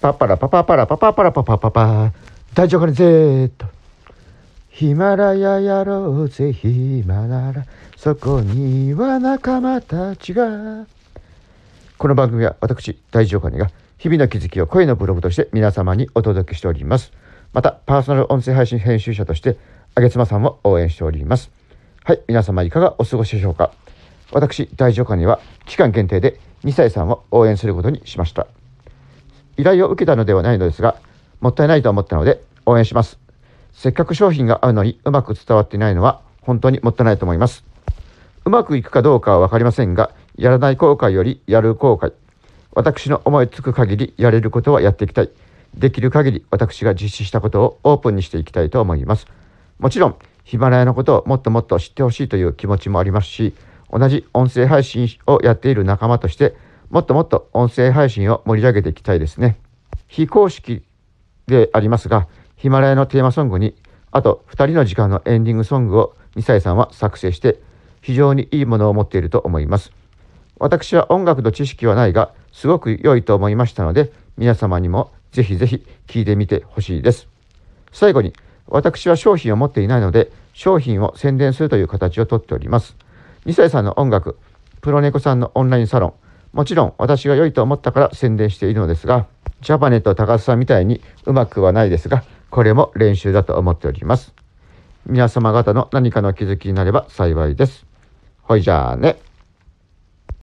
パッパラパパパラパパパラパパパパ。大丈夫かねぜと。ヒマラヤやろうぜヒマラ。ラそこには仲間たちが。この番組は私大丈夫かねが日々の気づきを声のブログとして皆様にお届けしております。またパーソナル音声配信編集者としてあげつまさんを応援しております。はい皆様いかがお過ごしでしょうか。私大丈夫かねは期間限定で2歳さんを応援することにしました。依頼を受けたのではないのですが、もったいないと思ったので応援します。せっかく商品が合うのにうまく伝わっていないのは本当にもったいないと思います。うまくいくかどうかは分かりませんが、やらない後悔よりやる後悔。私の思いつく限りやれることはやっていきたい。できる限り私が実施したことをオープンにしていきたいと思います。もちろん、ヒマラヤのことをもっともっと知ってほしいという気持ちもありますし、同じ音声配信をやっている仲間として、もっともっと音声配信を盛り上げていきたいですね。非公式でありますが、ヒマラヤのテーマソングに、あと2人の時間のエンディングソングを2歳さんは作成して、非常にいいものを持っていると思います。私は音楽の知識はないが、すごく良いと思いましたので、皆様にもぜひぜひ聴いてみてほしいです。最後に、私は商品を持っていないので、商品を宣伝するという形をとっております。2歳さんの音楽、プロネコさんのオンラインサロン、もちろん私が良いと思ったから宣伝しているのですが、ジャパネット高須さんみたいにうまくはないですが、これも練習だと思っております。皆様方の何かの気づきになれば幸いです。ほいじゃあね。